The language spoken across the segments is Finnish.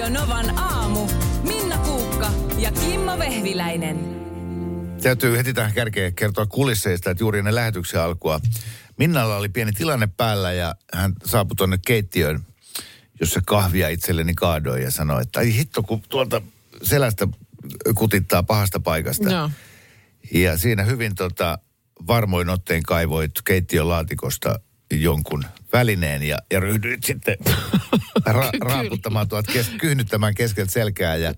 Radio Novan aamu. Minna Kuukka ja Kimmo Vehviläinen. Täytyy heti tähän kärkeen kertoa kulisseista, että juuri ennen lähetyksen alkua Minnalla oli pieni tilanne päällä ja hän saapui tuonne keittiöön, jossa kahvia itselleni kaadoi ja sanoi, että ai hitto, kun tuolta selästä kutittaa pahasta paikasta. Joo. Ja siinä hyvin tota, varmoin otteen kaivoit keittiön laatikosta jonkun välineen ja, ja ryhdyit sitten ra- raaputtamaan tuolta, kes- kyhnyttämään keskeltä selkää ja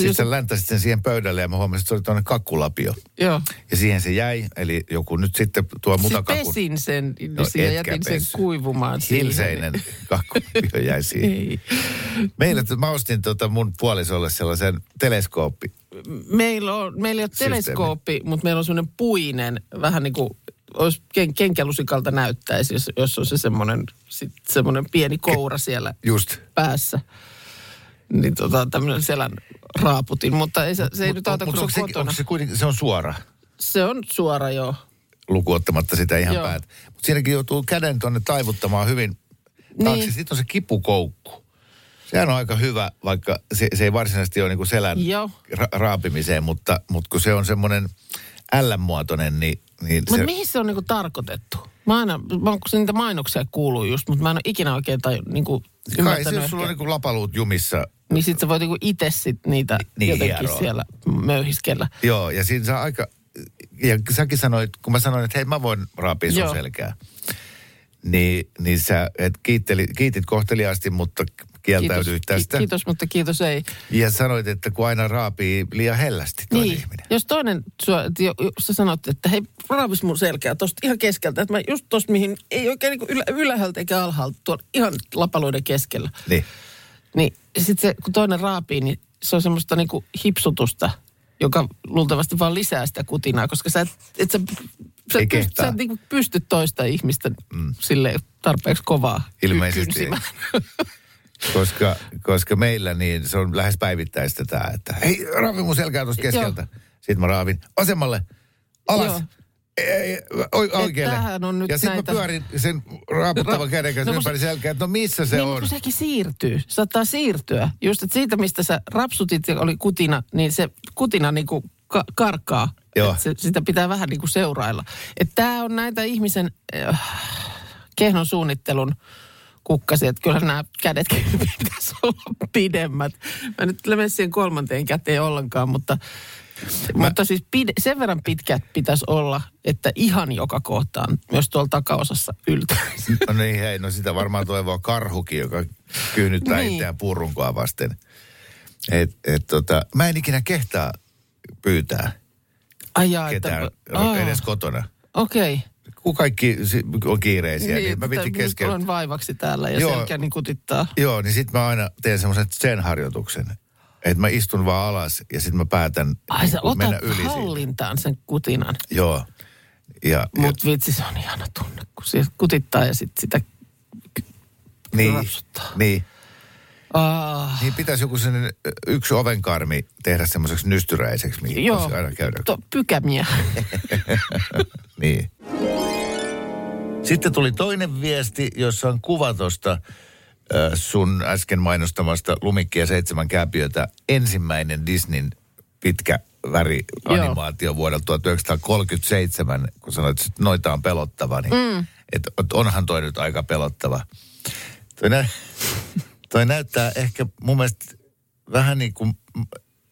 sitten läntäsit sen siihen pöydälle ja mä huomasin, että se oli tuonne kakkulapio. Joo. Ja siihen se jäi, eli joku nyt sitten tuo Sitten mutakakku. pesin sen No, no, ja jätin sen pessy. kuivumaan. Hilseinen kakkulapio jäi siihen. Ei. Meillä, mä ostin tota mun puolisolle sellaisen teleskooppi. Meillä, on, meillä ei ole teleskooppi, mutta meillä on semmoinen puinen, vähän niin kuin olisi ken, kenkälusikalta näyttäisi, jos, jos on se semmoinen, sit semmoinen pieni koura siellä Just. päässä. Niin tota, tämmöinen selän raaputin, mutta ei se, se ei nyt auta, kun se on se, kotona. se, kuitenkin, se on suora, Se on suora joo. lukuottamatta sitä ihan Joo. päät. Mutta siinäkin joutuu käden tuonne taivuttamaan hyvin taakse. Niin. Sitten on se kipukoukku. Sehän on aika hyvä, vaikka se, se ei varsinaisesti ole niinku selän Joo. ra- raapimiseen, mutta, mutta kun se on semmoinen L-muotoinen, niin, niin Mutta se... mihin se on niinku tarkoitettu? Mä aina, mä, se niitä mainoksia kuuluu just, mutta mä en ole ikinä oikein tai niinku Kai se, jos sulla on niinku lapaluut jumissa, Niin sit sä voit niinku itse sit niitä Niin, jotenkin hieroa. siellä möyhiskellä. Joo, ja siinä saa aika... Ja säkin sanoit, kun mä sanoin, että hei mä voin raapia sun Joo. selkää. Niin, niin sä et kiitteli, kiitit kohteliaasti, mutta kieltäydyit tästä. Ki- kiitos, mutta kiitos ei. Ja sanoit, että kun aina raapii liian hellästi toinen Niin, ihminen. jos toinen, sua, jos sä sanot, että hei, raapis mun selkää tosta ihan keskeltä, että mä just tosta mihin, ei oikein niin ylä, ylhäältä eikä alhaalta, tuolla ihan lapaluiden keskellä. Niin. Niin sitten se, kun toinen raapii, niin se on semmoista niinku hipsutusta, joka luultavasti vaan lisää sitä kutinaa, koska sä et, et sä, sä, Ei pyst, sä et niinku pysty toista ihmistä mm. sille tarpeeksi kovaa Ilmeisesti. Koska, koska meillä niin se on lähes päivittäistä tämä, että hei raapi mun selkää tuosta keskeltä. Sitten mä raavin vasemmalle, alas, Joo. ei, oikealle. on nyt ja sitten näitä- mä pyörin sen raaputtavan Ra- käden kanssa No ympäri se- selkää, että no missä se niin, on. kun sekin siirtyy. Saattaa siirtyä. Just, että siitä, mistä sä rapsutit ja oli kutina, niin se kutina niin kuin ka- karkaa. Joo. Se, sitä pitää vähän niin kuin seurailla. Tämä on näitä ihmisen äh, kehnon suunnittelun kukkasi, että kyllä nämä kädet pitäisi olla pidemmät. Mä nyt mene siihen kolmanteen käteen ollenkaan, mutta, Mä... mutta siis pide, sen verran pitkät pitäisi olla, että ihan joka kohtaan, myös tuolla takaosassa yltäisi. No niin, hei, no sitä varmaan toivoo karhukin, joka kyynnyttää Niin. itseään puurunkoa vasten. Et, et, tota, mä en ikinä kehtaa pyytää Ai jaa, ketään että... Edes kotona. Okei. Kun kaikki on kiireisiä, niin, niin mä nyt keskellä. olen vaivaksi täällä ja Joo. selkäni kutittaa. Joo, niin sit mä aina teen semmoisen sen-harjoituksen. Että mä istun vaan alas ja sitten mä päätän Ai sä niin mennä otat yli siitä. hallintaan sen kutinan. Joo. Ja, ja, Mutta vitsi, se on ihana tunne, kun se kutittaa ja sitten sitä... niin, rapsuttaa. niin, Ah, niin pitäisi joku ö, yksi ovenkarmi tehdä semmoiseksi nystyräiseksi, mihin joo, aina käydä. to, pykämiä. Niin. Sitten tuli toinen viesti, jossa on kuva tuosta sun äsken mainostamasta Lumikki ja seitsemän kääpiötä. Ensimmäinen Disneyn pitkä värianimaatio vuodelta 1937, kun sanoit, että noita on pelottava, niin mm. et, et onhan toi nyt aika pelottava. Toi, nä, toi näyttää ehkä mun mielestä vähän niin kuin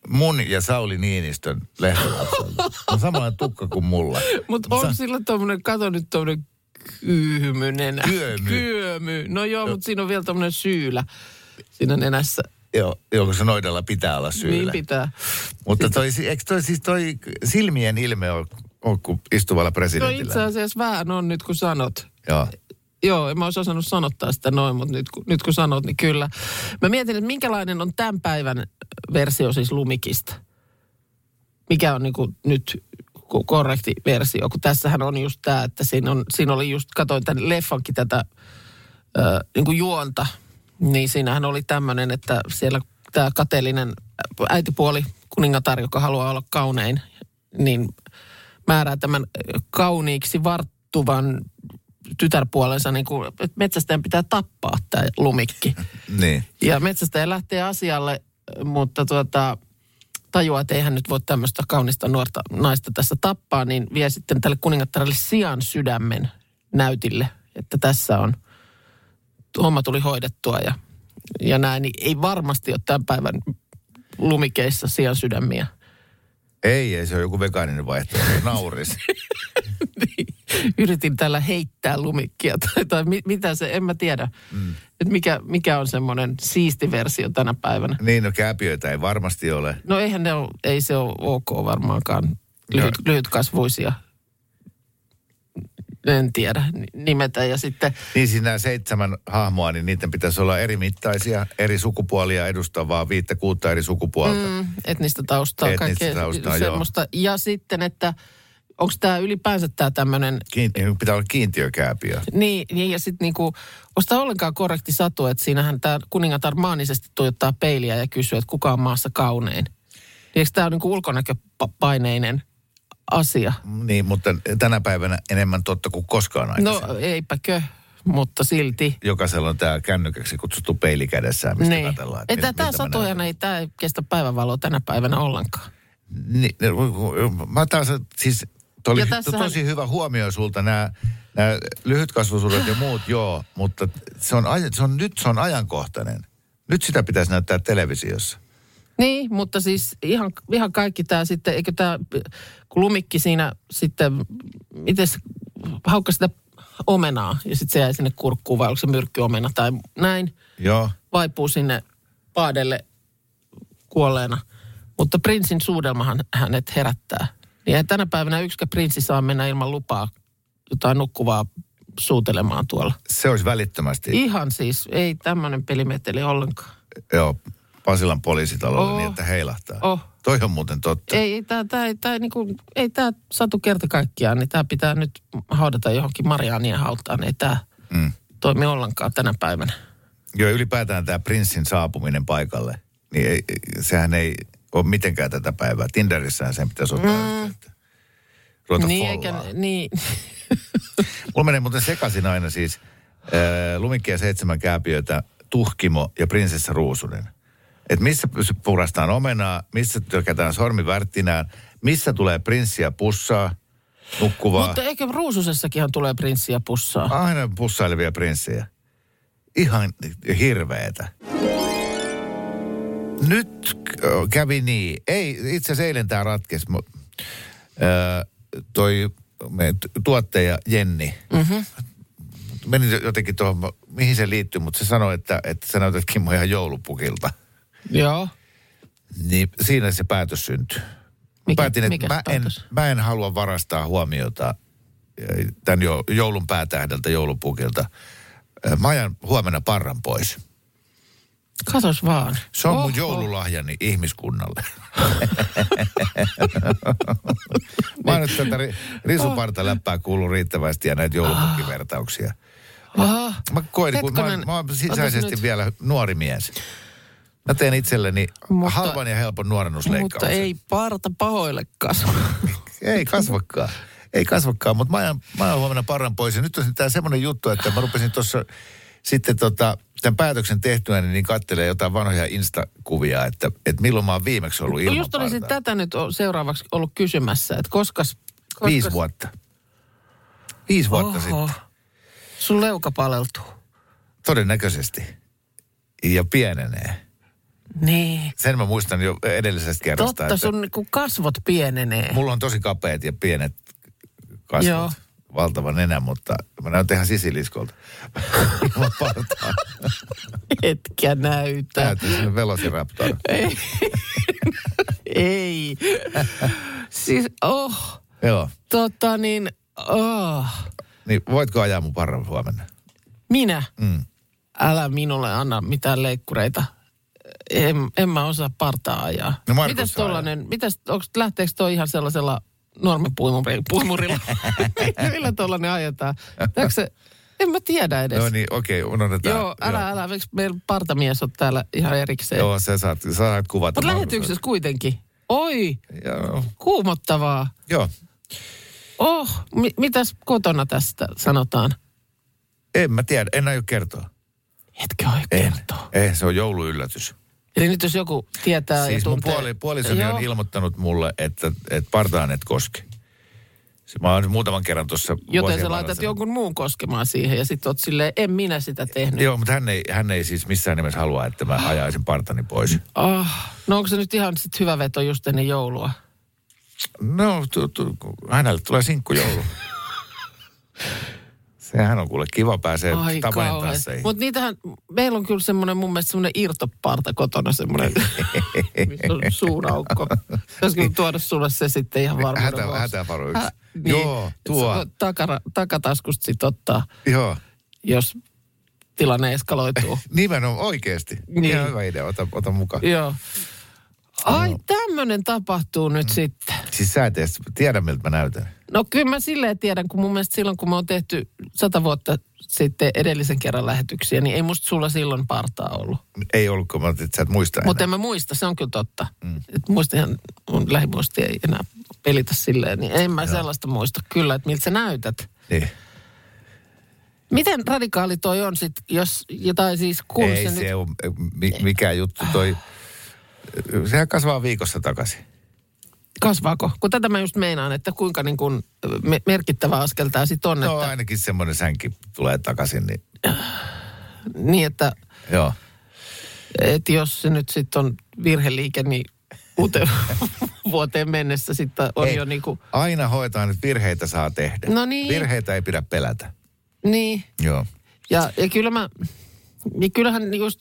mun ja Sauli Niinistön lehdelapselta. On samanlainen tukka kuin mulla. Mutta on sillä tommonen, kato nyt tommonen kyhmynenä. Kyömy. Kyömy. No joo, mutta siinä on vielä tommonen syylä siinä nenässä. Joo, jonka se noidalla pitää olla Niin syyllä. pitää. Mutta toi, eikö toi siis toi silmien ilme ole, ole kuin istuvalla No presidentillä? itse asiassa vähän on nyt kun sanot. Joo. Joo, en mä olisi osannut sanottaa sitä noin, mutta nyt, kun- nyt kun sanot, niin kyllä. Mä mietin, että minkälainen on tämän päivän versio siis Lumikista. Mikä on niin kuin nyt korrekti versio, kun tässähän on just tämä, että siinä, on, siinä oli just, katoin tämän leffankin tätä ö, niin kuin juonta, niin siinähän oli tämmöinen, että siellä tämä kateellinen äitipuoli, kuningatar, joka haluaa olla kaunein, niin määrää tämän kauniiksi varttuvan tytärpuolensa, niin kuin, että metsästäjän pitää tappaa tämä lumikki. Niin. Ja metsästäjä lähtee asialle, mutta tuota, tajuaa, että eihän nyt voi tämmöistä kaunista nuorta naista tässä tappaa, niin vie sitten tälle kuningattarelle sian sydämen näytille, että tässä on, homma tuli hoidettua ja, ja näin. Niin ei varmasti ole tämän päivän lumikeissa sian sydämiä. Ei, ei se on joku vegaaninen vaihtoehto. Nauris. Yritin tällä heittää lumikkia tai, tai mi, mitä se, en mä tiedä. Mm. Että mikä, mikä on semmoinen siisti versio tänä päivänä. niin, no kääpiöitä ei varmasti ole. No eihän ne ole, ei se ole ok varmaankaan lyhyt, lyhytkasvuisia. En tiedä nimetä ja sitten, Niin siinä nämä seitsemän hahmoa, niin niiden pitäisi olla eri mittaisia, eri sukupuolia edustavaa, viittä kuutta eri sukupuolta. Mm. etnistä taustaa, Etnistä kaikkea taustaa, joo. semmoista. Ja sitten, että onko tämä ylipäänsä tämä tämmöinen Kiinti, pitää olla kiintiökääpiö. Niin, niin ja sitten niinku, onko tämä ollenkaan korrekti satu, että siinähän tämä kuningatar maanisesti tuijottaa peiliä ja kysyy, että kuka on maassa kaunein. Niin eikö tämä ole niinku ulkonäköpaineinen asia? Niin, mutta tänä päivänä enemmän totta kuin koskaan aikaisemmin. No eipäkö, mutta silti. Jokaisella on tämä kännykäksi kutsuttu peili kädessään, mistä Niin. katsellaan. että Ei, tämä näytän. ei, tämä kestä päivänvaloa tänä päivänä ollenkaan. Niin, mä taas, siis toi oli tässähän- tosi hyvä huomio sulta nämä, nämä lyhytkasvuisuudet ja muut, joo, mutta se on, se on, nyt se on ajankohtainen. Nyt sitä pitäisi näyttää televisiossa. Niin, mutta siis ihan, ihan kaikki tämä sitten, eikö tämä, lumikki siinä sitten, miten se haukkasi sitä omenaa ja sitten se jäi sinne kurkkuun vai onko se myrkkyomena tai näin, Joo. vaipuu sinne paadelle kuolleena. Mutta prinssin suudelmahan hänet herättää. Niin tänä päivänä yksikään prinssi saa mennä ilman lupaa jotain nukkuvaa suutelemaan tuolla. Se olisi välittömästi, Ihan siis, ei tämmöinen pelimeteli ollenkaan. joo, Pasilan poliisitalolle Oh. niin, että heilahtaa. Oh. Toi on muuten totta. Ei tämä tää, tää, niinku, ei tää satu kerta kaikkiaan, niin tämä pitää nyt haudata johonkin Mariaanien hautaan. Ei tämä Mm. toimi ollenkaan tänä päivänä. Joo, ylipäätään tämä prinssin saapuminen paikalle, niin ei, sehän ei ole mitenkään tätä päivää. Tinderissähän sen pitäisi ottaa mm. yhteyttä. Ruveta niin, eikä, niin, Mulla menee muuten sekaisin aina siis äh, Lumikki ja seitsemän kääpiöitä, Tuhkimo ja prinsessa Ruusunen. Et missä purastaan omenaa, missä tykätään sormivärttinään, missä tulee prinssiä pussaa, nukkuvaa. mutta eikö Ruususessakin tulee prinssiä pussaa? Aina pussailevia prinssejä. Ihan hirveetä. Nyt kävi niin. Ei, itse asiassa eilen tämä ratkesi. Öö, toi me tuottaja Jenni. Mm-hmm. Meni jotenkin tuohon, mihin se liittyy, mutta se sanoi, että, että sä näytät Kimmo ihan joulupukilta. Joo. Niin siinä se päätös syntyi. Mikä- Päätin, että mä en, mä en halua varastaa huomiota tämän jo, joulun päätähdeltä joulupukilta. Mä ajan huomenna parran pois. Katos vaan. Se on mun Oho. joululahjani ihmiskunnalle. mä oon nyt tätä risuparta läppää kuullut riittävästi ja näitä joulupukkivertauksia. Aha. Mä koin, kun mä, oon- mä oon sisäisesti nyt. vielä nuori mies. Mä teen itselleni Mutta- halvan ja helpon nuorennusleikkauksen. Mutta ei parta pahoille kasva. Ei kasvakaan. Ei kasvakaan, mutta mä ajan, mä ajan huomenna parran pois. Ja nyt on tämä semmoinen juttu, että mä rupesin tuossa sitten tota, tämän päätöksen tehtyä, niin kattelee jotain vanhoja Insta-kuvia, että, että milloin mä oon viimeksi ollut ilman Just olisin partaa. tätä nyt seuraavaksi ollut kysymässä, että koskas... koskas Viisi vuotta. Viisi vuotta Oho. sitten. Sun leuka paleltuu. Todennäköisesti. Ja pienenee. Niin. Sen mä muistan jo edellisestä kerrasta, Totta, että sun niinku kasvot pienenee. mulla on tosi kapeat ja pienet kasvot. Joo. Valtava nenä, mutta mä näytän ihan sisiliskolta. Etkä näytä. Näytän sinne Velociraptor. Ei. Ei. siis, oh, Joo. tota niin, oh. Niin voitko ajaa mun parran huomenna? Minä? Mm. Älä minulle anna mitään leikkureita. En, en mä osaa partaa ajaa. No Markus mitäs tollanen, mitäs, onks, lähteekö toi ihan sellaisella normipuimurilla? Millä tollanen ajetaan? Lähteekö se, en mä tiedä edes. No niin, okei, unohdetaan. Joo, älä, älä. Eikö meillä partamies on täällä ihan erikseen? Joo, sä saat, sä saat kuvata. Mutta lähetyksessä kuitenkin. Oi, Joo, kuumottavaa. joo. Oh, mi- mitäs kotona tästä sanotaan? En mä tiedä, en aio kertoa. Etkö aio En. kertoa? Ei, se on jouluyllätys. Eli nyt jos joku tietää Siis ja mun tuntee... puoli, puolisoni Joo. on ilmoittanut mulle, että, että partaan et koske. Mä oon muutaman kerran tuossa Joten sä laitat sanonut. jonkun muun koskemaan siihen ja sitten oot silleen, en minä sitä tehnyt. Joo, mutta hän ei, hän ei siis missään nimessä halua, että mä ajaisin partani pois. Ah, no onko se nyt ihan sit hyvä veto just ennen joulua? No, tu, tu, hänelle tulee sinkkujoulu. Sehän on kuule kiva pääsee Tapanin tansseihin. Mutta niitähän, meillä on kyllä semmoinen mun mielestä semmoinen irtoparta kotona, semmoinen, missä on suuraukko. Pitäisikö tuoda sulle se sitten ihan varmuuden Hätä, vuoksi? hätävaro yksi. Hä- niin, Joo, tuo. Takara, takataskusta sit ottaa, Joo, jos tilanne eskaloituu. nimenomaan oikeasti. Niin. Ihan hyvä idea, ota, ota mukaan. Joo. Ai, tämmöinen tapahtuu nyt Mm. sitten. Siis sä et tiedä, miltä mä näytän. No kyllä mä silleen tiedän, kun mun mielestä silloin, kun me on tehty sata vuotta sitten edellisen kerran lähetyksiä, niin ei musta sulla silloin partaa ollut. Ei ollut, kun mä että sä et muista enää. Mutta en mä muista, se on kyllä totta. Mm. Et muistahan, mun lähimuisti ei enää pelitä silleen, niin en mä Joo. sellaista muista kyllä, että miltä sä näytät. Niin. Miten radikaali toi on sit, jos jotain siis kun Ei se, se nyt... ole mi, mikään juttu toi. Sehän kasvaa viikossa takaisin. Kasvaako? Kun tätä mä just meinaan, että kuinka niin kuin me, merkittävä askel tää sit on, No että, ainakin semmoinen sänki tulee takaisin, niin niin että, joo. että jos se nyt sitten on virheliike, niin uuteen vuoteen mennessä sitten on Ei. jo niin kuin, Aina hoitaa, että virheitä saa tehdä. No niin. Virheitä ei pidä pelätä. niin, Joo. Ja, ja kyllä mä, niin kyllähän just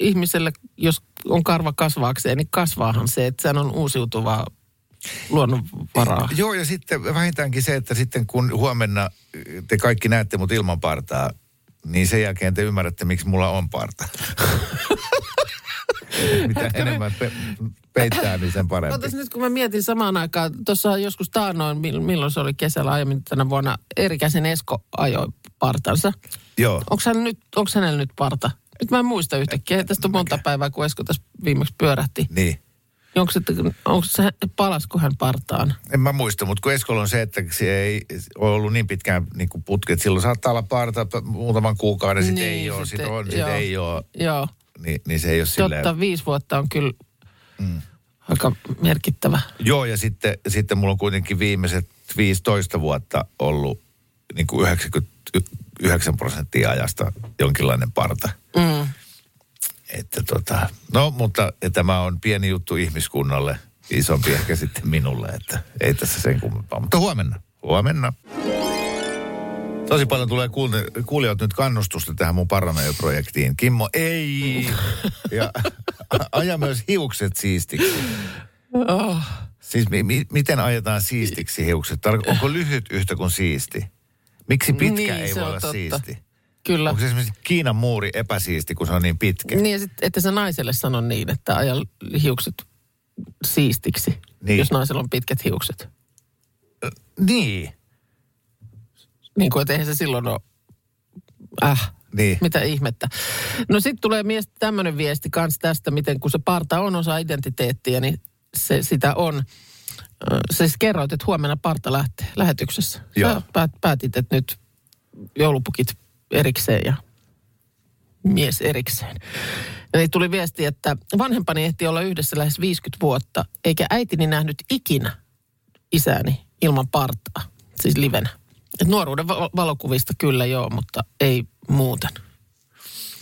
ihmiselle, jos on karva kasvaakseen, niin kasvaahan se, että sehän on uusiutuvaa luonnonvaraa. Joo, ja sitten vähintäänkin se, että sitten kun huomenna te kaikki näette mut ilman partaa, niin sen jälkeen te ymmärrätte, miksi mulla on parta. Mitä enemmän pe- peittää, niin sen parempi. Otas nyt, kun mä mietin samaan aikaan, tuossa joskus taannoin, mill- milloin se oli kesällä aiemmin tänä vuonna, Erikäisen Esko ajoi partansa. Joo. Onko hän nyt, onko hänellä nyt parta? Nyt mä en muista yhtäkkiä. Tästä on monta päivää, kun Esko tässä viimeksi pyörähti. Niin. Onko se, onko se, palasko hän partaan? En mä muista, mutta kun Eskolla on se, että se ei ole ollut niin pitkään niin kuin putki, että silloin saattaa olla parta muutaman kuukauden, sitten Niin, ei ole, sitten- sitten on, sitten ei ole, Joo. niin, niin se ei ole silleen. Totta, viisi vuotta on kyllä mm. aika merkittävä. Joo, ja sitten, sitten mulla on kuitenkin viimeiset 15 vuotta ollut niin kuin 99 prosenttia ajasta jonkinlainen parta. Mm. Että tota, no, mutta tämä on pieni juttu ihmiskunnalle, isompi ehkä sitten minulle, että ei tässä sen kummempaa. Mutta huomenna, huomenna. Tosi paljon tulee kuulte- kuulijat nyt kannustusta tähän mun Paranoja-projektiin. Kimmo, ei! Ja aja myös hiukset siistiksi. Oh. Siis mi- mi- miten ajetaan siistiksi hiukset? Onko lyhyt yhtä kuin siisti? Miksi pitkä Niin, ei voi olla totta. siisti? Kyllä. Onko se esimerkiksi Kiinan muuri epäsiisti, kun se on niin pitkä? Niin ja sitten, että sä naiselle sano niin, että aja hiukset siistiksi, Niin. jos naisella on pitkät hiukset. Niin. Niin kuin, että eihän se silloin ole, äh, Niin. mitä ihmettä. No sitten tulee mies tämmöinen viesti kans tästä, miten kun se parta on osa identiteettiä, niin se sitä on. Ö, Sä siis kerroit, että huomenna parta lähtee lähetyksessä. Joo. Sä päät, päätit, että nyt joulupukit erikseen ja mies erikseen. Eli tuli viesti, että vanhempani ehti olla yhdessä lähes 50 vuotta, eikä äitini nähnyt ikinä isääni ilman partaa, siis livenä. Et nuoruuden va- valokuvista kyllä joo, mutta ei muuten.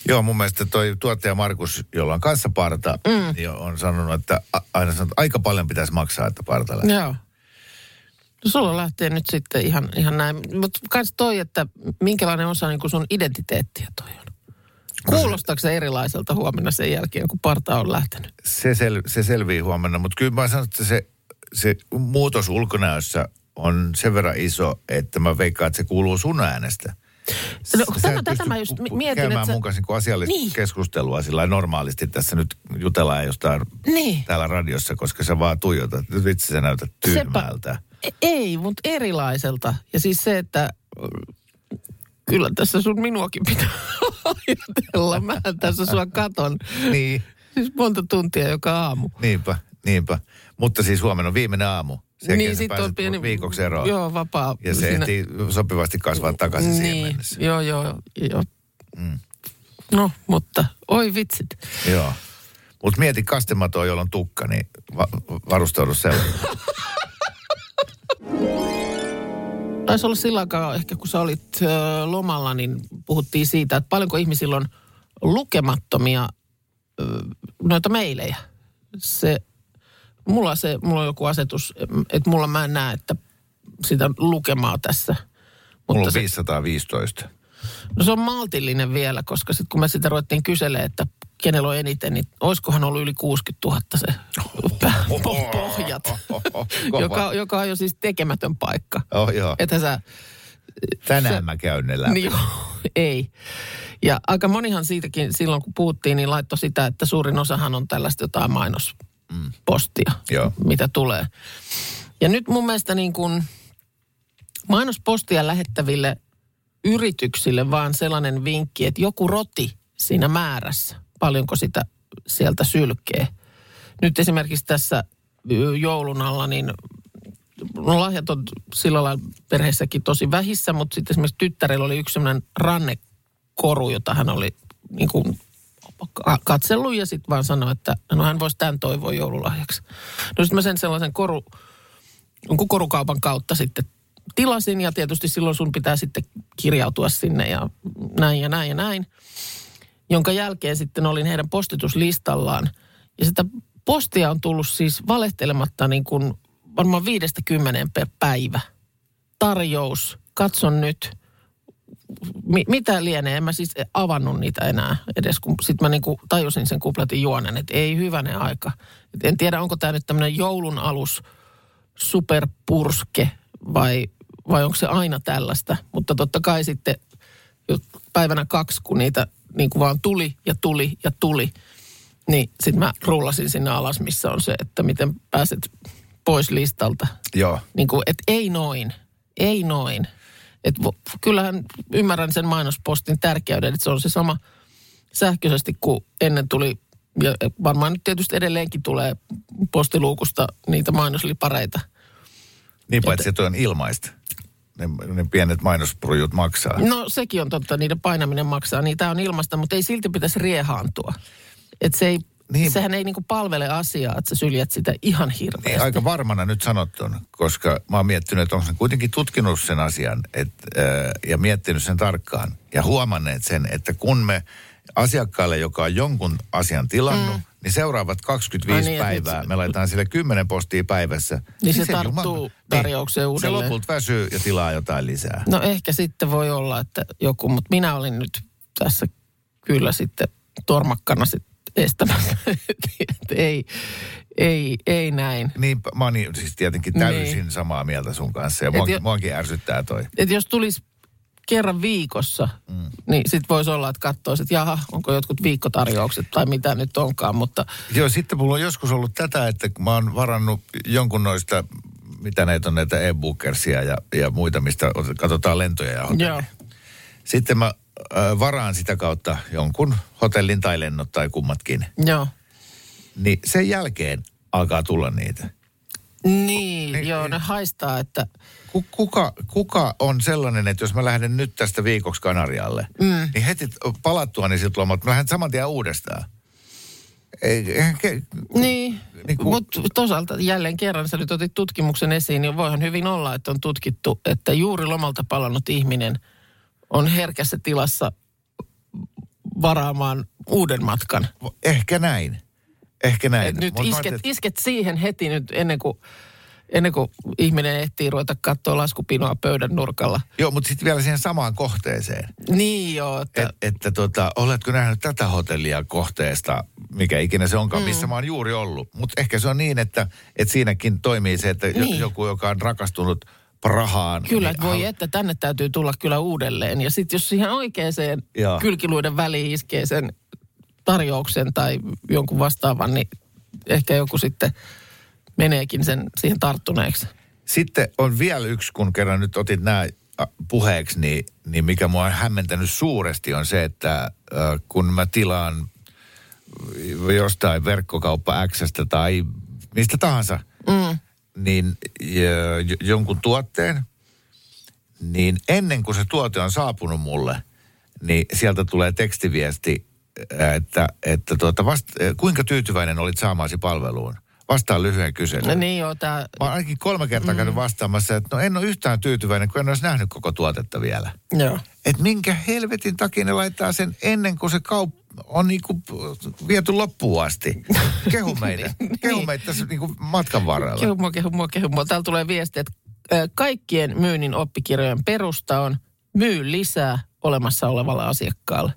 Joo, mun mielestä toi tuottaja Markus, jolla on kanssa parta, mm. niin on sanonut, että aina sanonut, että aika paljon pitäisi maksaa, että parta lähtee. Joo. No sulla lähtee nyt sitten ihan, ihan näin. Mutta kans toi, että minkälainen osa niin sun identiteettiä toi on. Kuulostaako se erilaiselta huomenna sen jälkeen, kun parta on lähtenyt? Se, sel, se selvii huomenna, mutta kyllä mä sanon, että se, se muutos ulkonäössä on sen verran iso, että mä veikkaan, että se kuuluu sun äänestä. No, Sä et tätä mä just mietin, käymään että mun kanssa niin asiallista Niin. keskustelua sillä normaalisti. Tässä nyt jutellaan jostain Niin. täällä radiossa, koska sä vaan tuijotat. Nyt vitsi sä näytät tyhmältä. E- Ei, mutta erilaiselta. Ja siis se, että kyllä tässä sun minuakin pitää ajatella. Mä tässä sua katon. Niin, Siis monta tuntia joka aamu. niinpä, niinpä. Mutta siis huomenna on viimeinen aamu. Sen niin, niin, sit on pieni... viikoksi eroon. Joo, vapaa. Ja se Siinä- ehtii sopivasti kasvaa takaisin siihen Niin, mennessä. joo, joo, joo. Mm. No, mutta oi vitsit. Joo. Mutta mieti kastematoa, jolla on tukka, niin va- varustaudu sellainen. Taisi olla sillä aikaa, ehkä kun sä olit lomalla, niin puhuttiin siitä, että paljonko ihmisillä on lukemattomia noita meilejä. Se, mulla, se, mulla on joku asetus, että mulla mä en näe, että sitä lukemaa tässä. Mulla on se, 515. no se on maltillinen vielä, koska sitten kun me sitä ruvettiin kyselemään, että kenellä on eniten, niin olisikohan ollut yli 60 000 se po- pohjat, Kova. joka, joka on jo siis tekemätön paikka. Oh, joo. Että sä Tänään se- mä käyn ne läpi. Niin ei. Ja aika monihan siitäkin silloin, kun puhuttiin, niin laittoi sitä, että suurin osahan on tällaista jotain mainospostia, Joo. mitä tulee. Ja nyt mun mielestä niin kuin mainospostia lähettäville yrityksille vaan sellainen vinkki, että joku roti siinä määrässä, paljonko sitä sieltä sylkee. Nyt esimerkiksi tässä joulun alla, niin no lahjat on sillä lailla perheessäkin tosi vähissä, mutta sitten esimerkiksi tyttärellä oli yksi sellainen rannekoru, jota hän oli niin kuin ka- katsellut ja sitten vaan sanoi, että no hän voisi tämän toivoa joululahjaksi. No sitten mä sen sellaisen koru, korukaupan kautta sitten tilasin ja tietysti silloin sun pitää sitten kirjautua sinne ja näin ja näin ja näin. Jonka jälkeen sitten olin heidän postituslistallaan ja sitä postia on tullut siis valehtelematta niin kuin varmaan viidestä kymmeneen per päivä. Tarjous, katson nyt, Mi- mitä lienee, en mä siis avannut niitä enää edes, kun sitten mä niinku tajusin sen kupletin juonen, että ei hyvänen aika. Et en tiedä, onko tämä nyt tämmöinen joulun alus superpurske vai, vai onko se aina tällaista. Mutta totta kai sitten päivänä kaksi, kun niitä niin kuin vaan tuli ja tuli ja tuli, niin sitten mä rullasin sinne alas, missä on se, että miten pääset pois listalta. Joo. Niin kuin, että ei noin, ei noin. Et kyllähän ymmärrän sen mainospostin tärkeyden, että se on se sama sähköisesti kuin ennen tuli, ja varmaan nyt tietysti edelleenkin tulee postiluukusta niitä mainoslipareita. Niin paitsi, että on ilmaista. Ne, ne pienet mainosprujut maksaa. No sekin on totta, niiden painaminen maksaa, niitä on ilmasta, mutta ei silti pitäisi riehaantua. Et se ei, Niin. niin. sehän ei niinku palvele asiaa, että sä syljät sitä ihan hirveästi. Niin, aika varmana nyt sanottuna, koska mä oon miettinyt, että onko kuitenkin tutkinut sen asian et, ää, ja miettinyt sen tarkkaan ja huomanneet sen, että kun me asiakkaalle, joka on jonkun asian tilannut, mm. Niin seuraavat 25 Ai niin, päivää me laitetaan sille 10 postia päivässä. Niin se sen tarttuu tarjoukseen Se uudelleen. lopulta väsyy ja tilaa jotain lisää. No ehkä sitten voi olla, että joku, mutta minä olin nyt tässä kyllä sitten tormakkana sitten estämässä. ei, ei, ei näin. Niin, mä oon niin, siis tietenkin täysin Niin. samaa mieltä sun kanssa ja Et muakin, jo- muakin ärsyttää toi. Et jos tulisi kerran viikossa, mm. niin sitten voisi olla, että katsoisi, että jaha, onko jotkut viikkotarjoukset tai mitä nyt onkaan, mutta Joo, sitten mulla on joskus ollut tätä, että kun mä oon varannut jonkun noista, mitä näitä on, näitä e-bookersia ja, ja muita, mistä ot- katsotaan lentoja ja hotelleja. joo. Sitten mä äh, varaan sitä kautta jonkun hotellin tai lennot tai kummatkin. Joo. Niin sen jälkeen alkaa tulla niitä. Niin, Niin, joo, niin. ne haistaa, että Ku- Kuka, kuka on sellainen, että jos mä lähden nyt tästä viikoksi Kanarialle, mm. niin heti palattua niin siltä lomalta, mä lähden saman tien uudestaan. Ei, ke- Niin, Niin kun- mutta toisaalta jälleen kerran sä nyt otit tutkimuksen esiin, niin voihan hyvin olla, että on tutkittu, että juuri lomalta palannut ihminen on herkässä tilassa varaamaan uuden matkan. Ehkä näin. Ehkä näin. Et nyt Mut isket, ajattelin, isket siihen heti nyt ennen kuin, ennen kuin ihminen ehtii ruveta katsoa laskupinoa pöydän nurkalla. Joo, mutta sitten vielä siihen samaan kohteeseen. Niin joo, että Et, että tota, oletko nähnyt tätä hotellia kohteesta, mikä ikinä se onkaan, missä mä oon juuri ollut. Mutta ehkä se on niin, että, että siinäkin toimii se, että niin. Joku, joka on rakastunut Prahaan. Kyllä, niin voi hal- että tänne täytyy tulla kyllä uudelleen. Ja sitten jos siihen oikeaan kylkiluiden väliin iskee sen tarjouksen tai jonkun vastaavan, niin ehkä joku sitten meneekin sen siihen tarttuneeksi. Sitten on vielä yksi, kun kerran nyt otit nämä puheeksi, niin, niin mikä mua on hämmentänyt suuresti on se, että äh, kun mä tilaan jostain verkkokauppa Xstä tai mistä tahansa, Mm. niin jonkun tuotteen, niin ennen kuin se tuote on saapunut mulle, niin sieltä tulee tekstiviesti, että, että tuota vasta, kuinka tyytyväinen olit saamaasi palveluun. Vastaan lyhyen kyselyyn. No niin joo, tää, Mä oon ainakin kolme kertaa käynyt vastaamassa, että no en ole yhtään tyytyväinen, kun en olisi nähnyt koko tuotetta vielä. joo. Että minkä helvetin takia ne laittaa sen ennen kuin se kaup on niinku viety loppuun asti. Kehu meitä. Kehu meitä tässä niinku matkan varrella. Kehu mua, kehu mua, kehu mua. Täällä tulee viesti, että kaikkien myynnin oppikirjojen perusta on myy lisää olemassa olevalle asiakkaalle.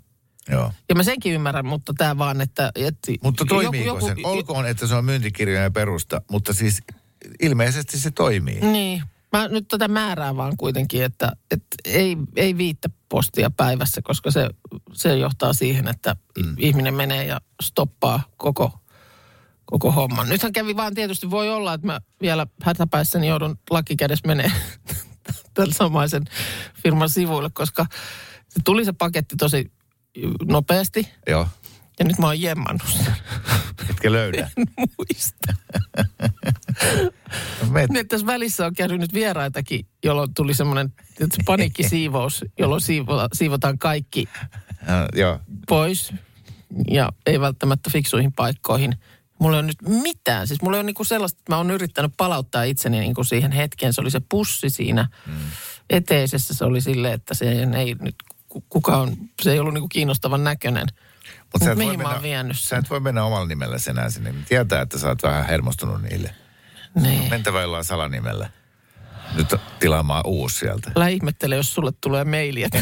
Joo. Ja mä senkin ymmärrän, mutta tämä vaan, että... että Mutta toimiiko se? Olkoon, että se on myyntikirjojen perusta, mutta siis ilmeisesti se toimii. Niin. Mä nyt tätä määrää vaan kuitenkin, että, että ei, ei viittä postia päivässä, koska se, se johtaa siihen, että mm. ihminen menee ja stoppaa koko, koko homman. Nythän kävi vaan tietysti, voi olla, että mä vielä hätäpäissäni joudun lakikädessä menee tämän samaisen firman sivuille, koska se tuli se paketti tosi nopeasti Joo. ja nyt mä oon jemmannut sen. Etkä löydä. En muista. Met, Nyt tässä välissä on käynyt nyt vieraitakin, jolloin tuli semmoinen paniikkisiivous, jolloin siivo, siivotaan kaikki joo. pois ja ei välttämättä fiksuihin paikkoihin. Mulla ei ole nyt mitään. Siis mulla ei ole niinku sellaista, että mä oon yrittänyt palauttaa itseni niinku siihen hetkeen. Se oli se pussi siinä mm. eteisessä. Se oli silleen, että se ei nyt ku- kukaan, se ei ollut niinku kiinnostavan näköinen. Mut Mut mihin mä oon vienyt sä sen? et voi mennä omalla nimellä enää sinne. Tietää, että sä oot vähän hermostunut niille. Niin. Mentävä jollain salanimellä. Nyt tilaamaan uusi sieltä. Älä ihmettele, jos sulle tulee mailia.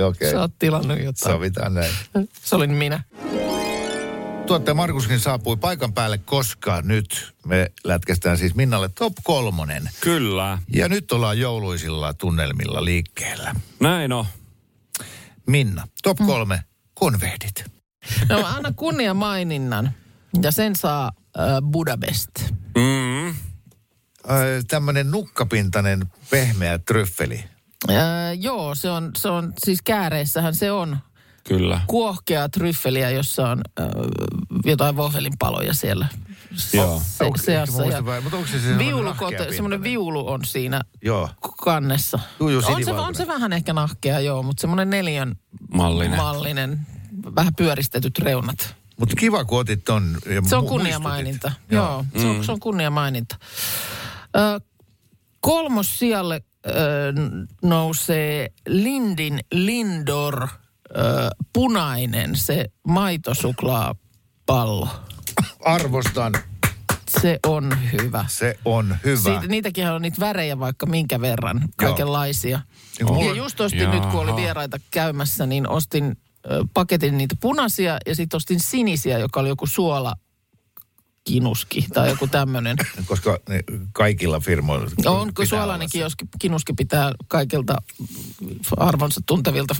Okei. Sä oot tilannut jotain. Sovitaan näin. Se olin minä. Tuottaja Markuskin saapui paikan päälle, koska nyt me lätkästään siis Minnalle top kolmonen. Kyllä, Ja nyt ollaan jouluisilla tunnelmilla liikkeellä. näin on. Minna, top kolme, konvehdit. No mä annan kunnia maininnan. Ja sen saa äh, Budapest. Mm, Tämmöinen nukkapintainen pehmeä tryffeli. Äh, joo, se on, se on, siis kääreissähän se on kyllä. kuohkeaa tryffeliä, jossa on äh, jotain vohvelinpaloja siellä Joo. se, Onko- seassa. muista Ja vai- mutta onko se semmoinen viulukote, semmoinen viulu on siinä Joo. kannessa. Juu, juu, on, se, on se vähän ehkä nahkea, joo, mutta semmoinen neljän Mallinen. mallinen, vähän pyöristetyt reunat. Mutta kiva, kun otit ton. ja Se on kunniamaininta. muistutit. Joo, se, on, se on kunniamaininta. Ö, kolmos sijalle ö, nousee Lindin Lindor ö, punainen, se maitosuklaapallo. Arvostan. Se on hyvä. Se on hyvä. Siitä, niitäkin on niitä värejä vaikka minkä verran, kaikenlaisia. Mulla Ja just ostin Jaha. nyt, kun oli vieraita käymässä, niin ostin ö, paketin niitä punaisia ja sitten ostin sinisiä, joka oli joku suola kinuski tai joku tämmöinen. Koska ne kaikilla firmoilla On, pitää kun suolainen kioski, kinuski pitää kaikilta arvonsa tuntevilta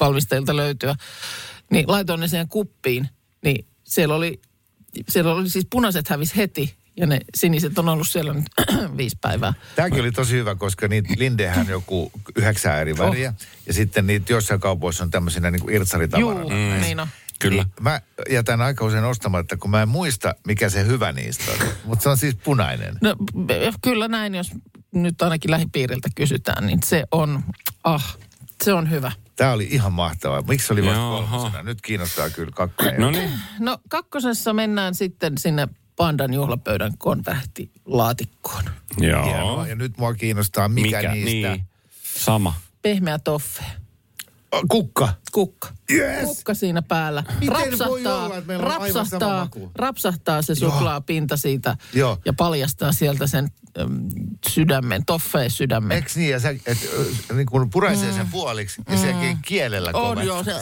valmistajilta löytyä. Niin laitoin ne siihen kuppiin, niin siellä oli, siellä oli siis punaiset hävis heti ja ne siniset on ollut siellä nyt viisi päivää. Tämäkin oli tosi hyvä, koska niitä Lindehän joku yhdeksää eri väriä. Oh. Ja sitten niitä jossain kaupoissa on tämmöisenä niin kuin irtsaritavara. Juu, mm. niin on. Kyllä. Niin mä jätän aika usein ostamatta, kun mä en muista, mikä se hyvä niistä on. Mutta se on siis punainen. No kyllä näin, jos nyt ainakin lähipiiriltä kysytään, niin se on, ah, se on hyvä. Tämä oli ihan mahtavaa. Miksi oli vasta kolmosena? Nyt kiinnostaa kyllä kakkonen. No niin. No kakkosessa mennään sitten sinne Pandan juhlapöydän konvehtilaatikkoon. Joo. Hienoa. Ja nyt mua kiinnostaa, mikä, Mikä? niistä. Niin. Sama. Pehmeä toffe. Kukka. Kukka. Yes! Kukka siinä päällä. Miten voi olla, että meillä on aivan sama rapsahtaa, maku? rapsahtaa se suklaapinta siitä Joo. ja paljastaa sieltä sen sydämen, toffeen sydämen. Eks niin, ja sä, et, niin kun puraisee sen puoliksi, ja sekin kielellä Mm. On joo, se,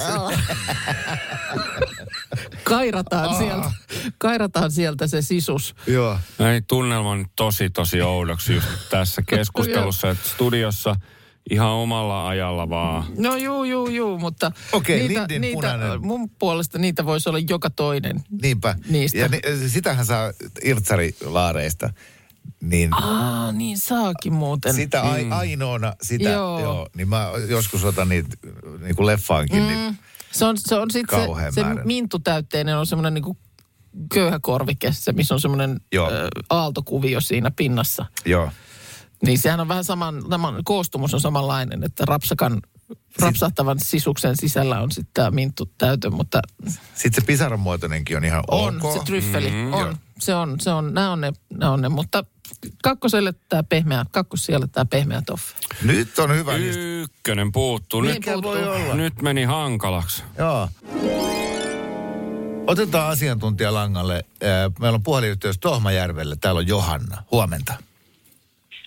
kairataan, sieltä, kairataan sieltä se sisus. Joo. Ei, tunnelma on tosi, tosi oudoksi just tässä keskustelussa, että studiossa ihan omalla ajalla vaan. No juu, juu, juu, mutta Okei, niitä, Lindin niitä, punainen. mun puolesta niitä voisi olla joka toinen. Niinpä. Niistä. Ja ni, sitähän saa irtsarilaareista. Niin Aa, niin saakin muuten. sitä ai, ainoana, sitä, Joo. joo. niin mä joskus otan niitä niin kuin leffaankin. Mm. Niin, Se on, se on sitten se, Kauhean se mintutäytteinen on semmoinen niinku köyhäkorvike, se missä on semmoinen aaltokuvio siinä pinnassa. Joo. Niin sehän on vähän saman, saman koostumus on samanlainen, että rapsakan, rapsahtavan sisuksen sisällä on sitten tämä minttu täytö, mutta Sitten se pisaran muotoinenkin on ihan on ok. se tryffeli, Mm, on. joo. Se on, se on, nämä on ne, nämä on ne, mutta kakkoselle tämä pehmeä, kakkoselle tämä pehmeä toffe. Nyt on hyvä. Ykkönen puuttuu. Niin Nyt, puuttuu. voi olla? nyt meni hankalaksi. Joo. Otetaan asiantuntija langalle. Äh, Meillä on puhelinyhteys Tohmajärvelle. Täällä on Johanna. Huomenta.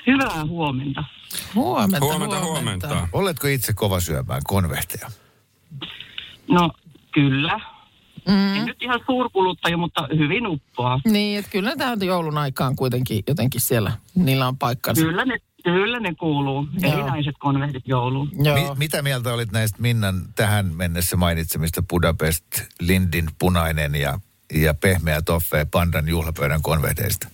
Hyvää huomenta. Huomenta, Huomenta, huomenta. Oletko itse kova syömään konvehteja? No kyllä. Mm. En nyt ihan suurkuluttaja, mutta hyvin uppoa. Niin, että kyllä tämä joulun aikaan kuitenkin jotenkin siellä, niillä on paikkansa. Kyllä ne, kyllä ne kuuluu. Joo. Erinäiset konvehdit jouluun. Joo. Mi- mitä mieltä olit näistä Minnan tähän mennessä mainitsemista Budapest, Lindin punainen ja, ja pehmeä toffe pandan juhlapöydän konvehdeista?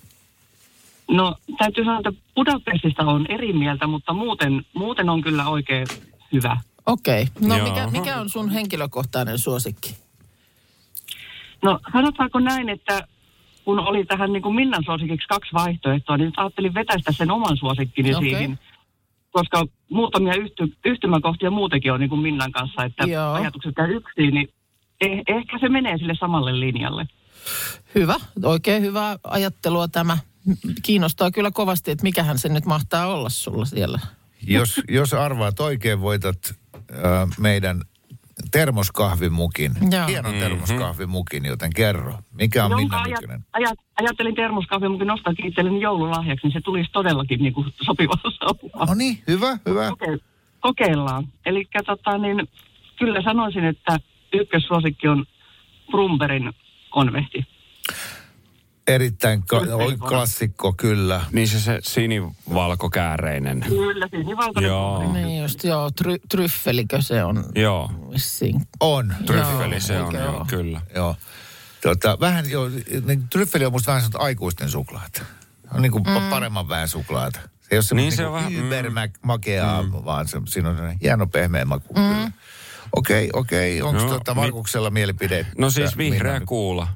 No täytyy sanoa, että Budapestista on eri mieltä, mutta muuten, muuten on kyllä oikein hyvä. Okei. No Joo. mikä, mikä on sun henkilökohtainen suosikki? No sanotaanko näin, että kun oli tähän niin kuin Minnan suosikiksi kaksi vaihtoehtoa, niin ajattelin vetäistä sen oman suosikkini Okei. siihen. Koska muutamia yhty, yhtymäkohtia muutenkin on niin kuin Minnan kanssa, että Joo. ajatukset käy yksin, niin eh, ehkä se menee sille samalle linjalle. Hyvä, oikein hyvää ajattelua tämä. Kiinnostaa kyllä kovasti, että mikähän se nyt mahtaa olla sulla siellä. Jos, jos arvaat oikein, voitat äh, meidän termoskahvimukin. Joo. Hienon termoskahvimukin, joten kerro. Mikä on Jonka Minna ajat, Nykynen? ajat, ajattelin termoskahvin nostaakin itselleni joululahjaksi, niin se tulisi todellakin niin kuin sopivalla sauvaa. No niin, hyvä, hyvä. Koke- kokeillaan. Eli tota, niin, kyllä sanoisin, että ykkössuosikki on Brumberin konvehti. Erittäin ka- klassikko, kyllä. Niin se, se sinivalkokääreinen. Kyllä, sinivalkoinen Joo. Niin just, joo, try, tryffelikö se on Joo, vissiin? On. tryffeli Joo, se on, joo, oo? kyllä. Joo. Tota, vähän jo, niin tryffeli on musta vähän sellaista aikuisten suklaata. On niin kuin mm. paremman väen suklaata. Se ei ole Niin semmoista se niin on vähän- mm. ybermakeaa, mm. vaan se, siinä on hieno pehmeä maku. Mm. Okei, okei. Onko No, tota mi- Markuksella mielipide? No siis vihreä Minna- kuula.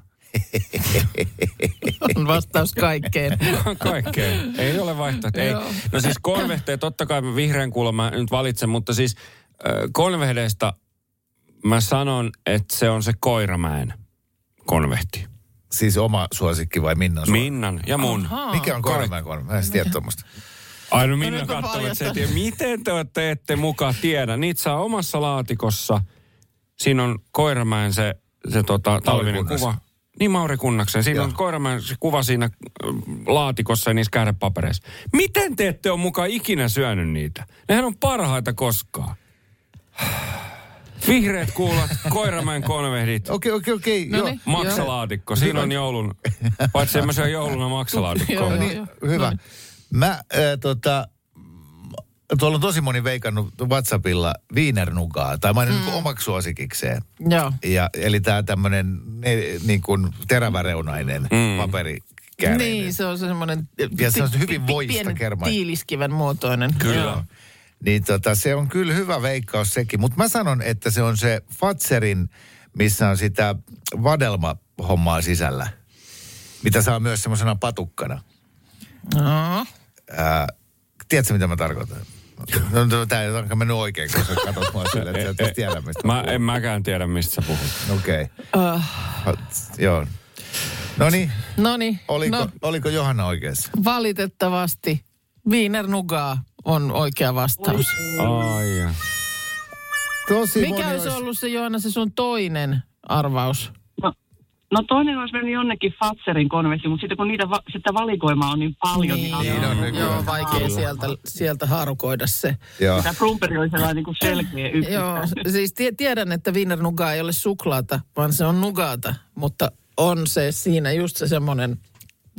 On vastaus kaikkeen. Kaikkea. Ei ole vaihtoehto. Ei. No siis konvehteja, totta kai mä vihreän kuulan mä nyt valitsen, mutta siis konvehdeista mä sanon, että se on se Koiramäen konvehti. Siis oma suosikki vai Minnan suosikki? Minnan ja mun. Ahaa. Mikä on Koiramäen kolme? Mä en tiedä tuommoista. Ai no Minna katsoo, että se tiedä. Miten te olette ette mukaan tiedä? Niitä saa omassa laatikossa. Siinä on Koiramäen se, se tota, talvinen kuva. Niin Mauri Kunnaksen. Siinä Joo. on Koiramäen se kuva siinä äh, laatikossa ja niissä käärepapereissa. Miten te ette ole mukaan ikinä syönyt niitä? Nehän on parhaita koskaan. Vihreät kuulat, Koiramäen konvehdit, Okei, okei, okei. No niin. maksalaatikko. Siinä on joulun, paitsi en mä syö jouluna maksalaatikkoa. Joo, No joo. niin, hyvä. Mä äh, tota, tuolla on tosi moni veikannut WhatsAppilla viinernugaa, tai maininnut mm. omaksi suosikikseen. Joo. Ja, eli tämä tämmöinen niin kuin teräväreunainen mm. paperi. Niin, se on se semmoinen... Ja se on hyvin voista kermaa. tiiliskiven muotoinen. Kyllä. Joo. Niin tota, se on kyllä hyvä veikkaus sekin. Mutta mä sanon, että se on se Fatserin, missä on sitä vadelma-hommaa sisällä. Mitä saa myös semmoisena patukkana. No. Ää, tiedätkö, mitä mä tarkoitan? No, no tämä ei ole mennyt oikein, kun sä katsot mua sille, että sä et edes tiedä, mistä Mä en mäkään tiedä, mistä sä puhut. Okei. Uh, Okay. Joo. No niin, no niin. oliko, No, oliko Johanna oikeassa? valitettavasti Wiener Nugaa on oikea vastaus. Ai. Tosi Mikä olisi ollut se Johanna se sun toinen arvaus? No, toinen olisi mennyt jonnekin Fatserin konvehti, mutta sitten kun niitä va- sitä valikoimaa on niin paljon, niin, Niin joo, on nykyään. joo, vaikea sieltä, sieltä harukoida se. Joo. Tämä Brumperi oli sellainen niin kuin selkeä Joo, yksittäinen. siis tie- tiedän, että Wiener Nugaa ei ole suklaata, vaan se on nugaata, mutta on se siinä just se semmoinen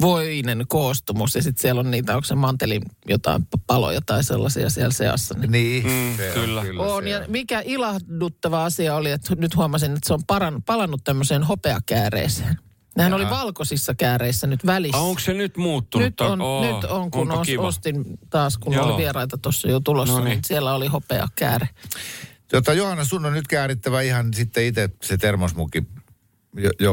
voinen koostumus ja sitten siellä on niitä, onko se mantelin jotain paloja tai sellaisia siellä seassa. Niin. Niin, Mm, se kyllä. On, se ja mikä ilahduttava asia oli, että nyt huomasin, että se on paran, palannut tämmöiseen hopeakääreeseen. Nehän oli valkoisissa kääreissä nyt välissä. Ah, onko se nyt muuttunut? nyt on, Oo, nyt on kun os, ostin taas, kun Joo. oli vieraita tuossa jo tulossa, No niin. siellä oli hopeakääre. Tota, Johanna, sun on nyt käärittävä ihan sitten itse se jouluksi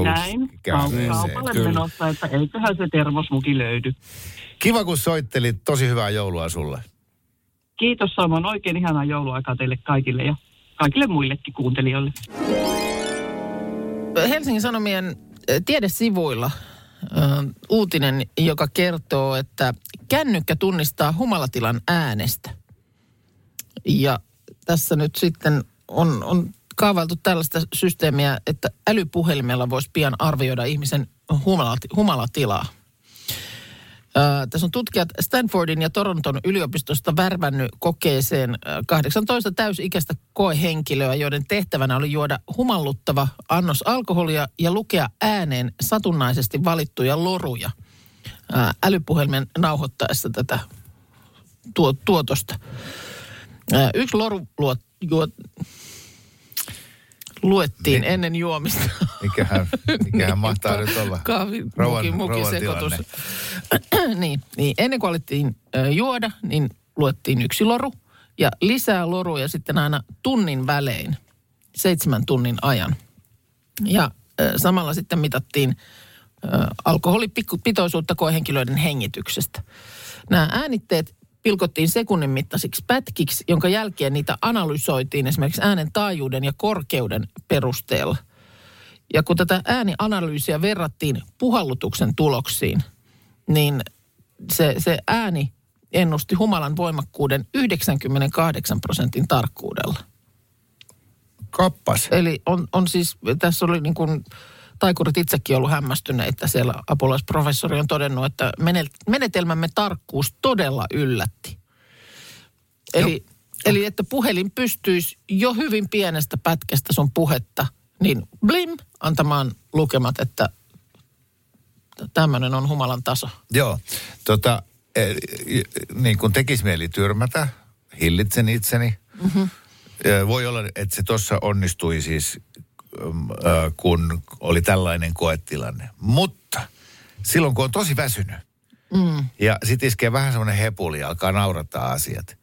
Näin, käyneeseen. kaupalle menossa, että eiköhän se termosmuki löydy. Kiva, kun soittelit. Tosi hyvää joulua sulle. Kiitos samoin. Oikein ihanaa jouluaikaa teille kaikille ja kaikille muillekin kuuntelijoille. Helsingin Sanomien eh, tiedesivuilla ö, uutinen, joka kertoo, että kännykkä tunnistaa humalatilan äänestä. Ja tässä nyt sitten on, on kaavailtu tällaista systeemiä, että älypuhelimella voisi pian arvioida ihmisen humalati, humalatilaa. Ö, tässä on tutkijat Stanfordin ja Toronton yliopistosta värvännyt kokeeseen ö, 18 täysikäistä koehenkilöä, joiden tehtävänä oli juoda humalluttava annos alkoholia ja lukea ääneen satunnaisesti valittuja loruja ö, älypuhelimen nauhoittaessa tätä tuo, tuotosta. Ö, Yksi loru luo, juo, luettiin Niin. ennen juomista. Mikähän, mikähän mahtaa nyt olla? Kahvi, muki, niin, niin, ennen kuin alettiin ö, juoda, niin luettiin yksi loru ja lisää loruja sitten aina tunnin välein, seitsemän tunnin ajan. Ja ö, samalla sitten mitattiin ö, alkoholipitoisuutta koehenkilöiden hengityksestä. Nämä äänitteet pilkottiin sekunnin mittaisiksi pätkiksi, jonka jälkeen niitä analysoitiin esimerkiksi äänen taajuuden ja korkeuden perusteella. Ja kun tätä äänianalyysiä verrattiin puhallutuksen tuloksiin, niin se, se ääni ennusti humalan voimakkuuden 98 prosentin tarkkuudella. Kappas. Eli on, on siis, tässä oli niin kuin, taikurit itsekin ollut hämmästyneitä. Siellä apulaisprofessori on todennut, että menetelmämme tarkkuus todella yllätti. Eli, eli että puhelin pystyisi jo hyvin pienestä pätkästä sun puhetta, niin blim, antamaan lukemat, että tämmöinen on humalan taso. Joo, tota, eh, niin kuin tekisi mieli tyrmätä, hillitsen itseni. Mm-hmm. Voi olla, että se tuossa onnistui siis, kun oli tällainen koetilanne. Mutta silloin, kun on tosi väsynyt mm. ja sitten iskee vähän semmoinen hepuli ja alkaa naurattaa asiat,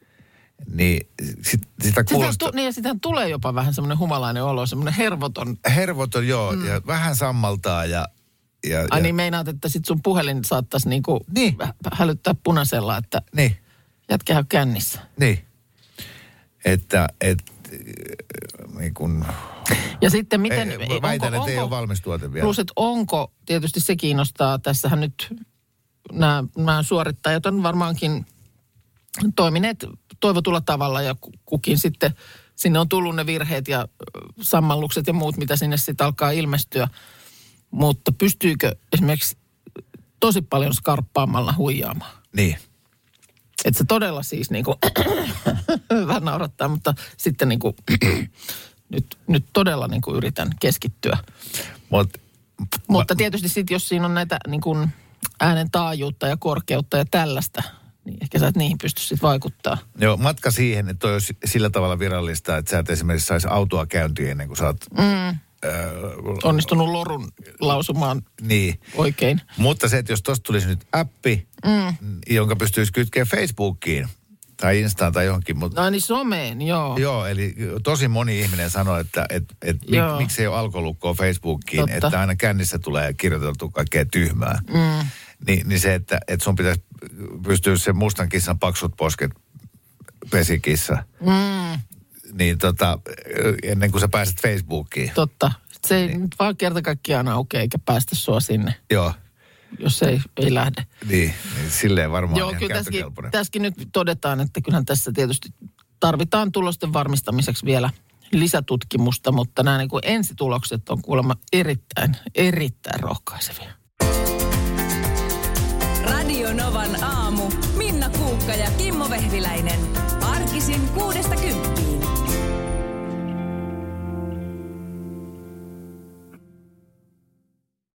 niin sit, sitä Sitä, kuulostaa... tu, niin ja sitähän tulee jopa vähän semmoinen humalainen olo, semmoinen hervoton. Hervoton, joo, mm. ja vähän sammaltaa ja... ja, Ai ja niin meinaat, että sit sun puhelin saattaisi niinku Niin. hälyttää punaisella, että Niin, jätkähän on kännissä. niin. Että, et, niin kun, Ja sitten miten... ei, väitän, että ei ole valmis tuote vielä. Plus, että onko, tietysti se kiinnostaa, tässähän nyt nämä, nämä suorittajat on varmaankin toimineet toivotulla tavalla ja ku- kukin sitten, sinne on tullut ne virheet ja sammallukset ja muut, mitä sinne sitten alkaa ilmestyä. Mutta pystyykö esimerkiksi tosi paljon skarppaamalla huijaamaan? Niin. Että se todella siis niin kuin, vähän naurattaa, mutta sitten niin kuin, nyt, nyt todella niin kuin yritän keskittyä. Mut, Mutta tietysti sitten, jos siinä on näitä niin kuin äänen taajuutta ja korkeutta ja tällaista, niin ehkä sä et niihin pysty sitten vaikuttaa. joo, matka siihen, että toi olisi sillä tavalla virallista, että sä et esimerkiksi saisi autoa käyntiin ennen kuin sä oot... Mm. Öö, Onnistunut lorun lausumaan niin. oikein. Mutta se, että jos tosta tulisi nyt appi, mm. jonka pystyisi kytkeä Facebookiin tai Instaan tai johonkin, mutta No niin someen, joo. Joo, eli tosi moni ihminen sanoo, että et, et, mik, miksi ei ole alkolukkoa Facebookiin, Totta. että aina kännissä tulee kirjoiteltu kaikkea tyhmää. Mm. Ni, niin se, että et sun pitäisi pystyä sen mustan kissan paksut posket pesikissa, Mm, niin tota, ennen kuin sä pääset Facebookiin. totta. Se ei nyt vaan kerta kaikkiaan aukea eikä päästä sua sinne, Joo, jos ei, ei lähde. niin, niin silleen varmaan Joo, kyllä tässäkin, tässäkin nyt todetaan, että kyllähän tässä tietysti tarvitaan tulosten varmistamiseksi vielä lisätutkimusta, mutta nämä niin kuin ensitulokset on kuulemma erittäin, erittäin rohkaisevia. Radio Novan aamu. Minna Kuukka ja Kimmo Vehviläinen. Arkisin kuudesta kymppiin.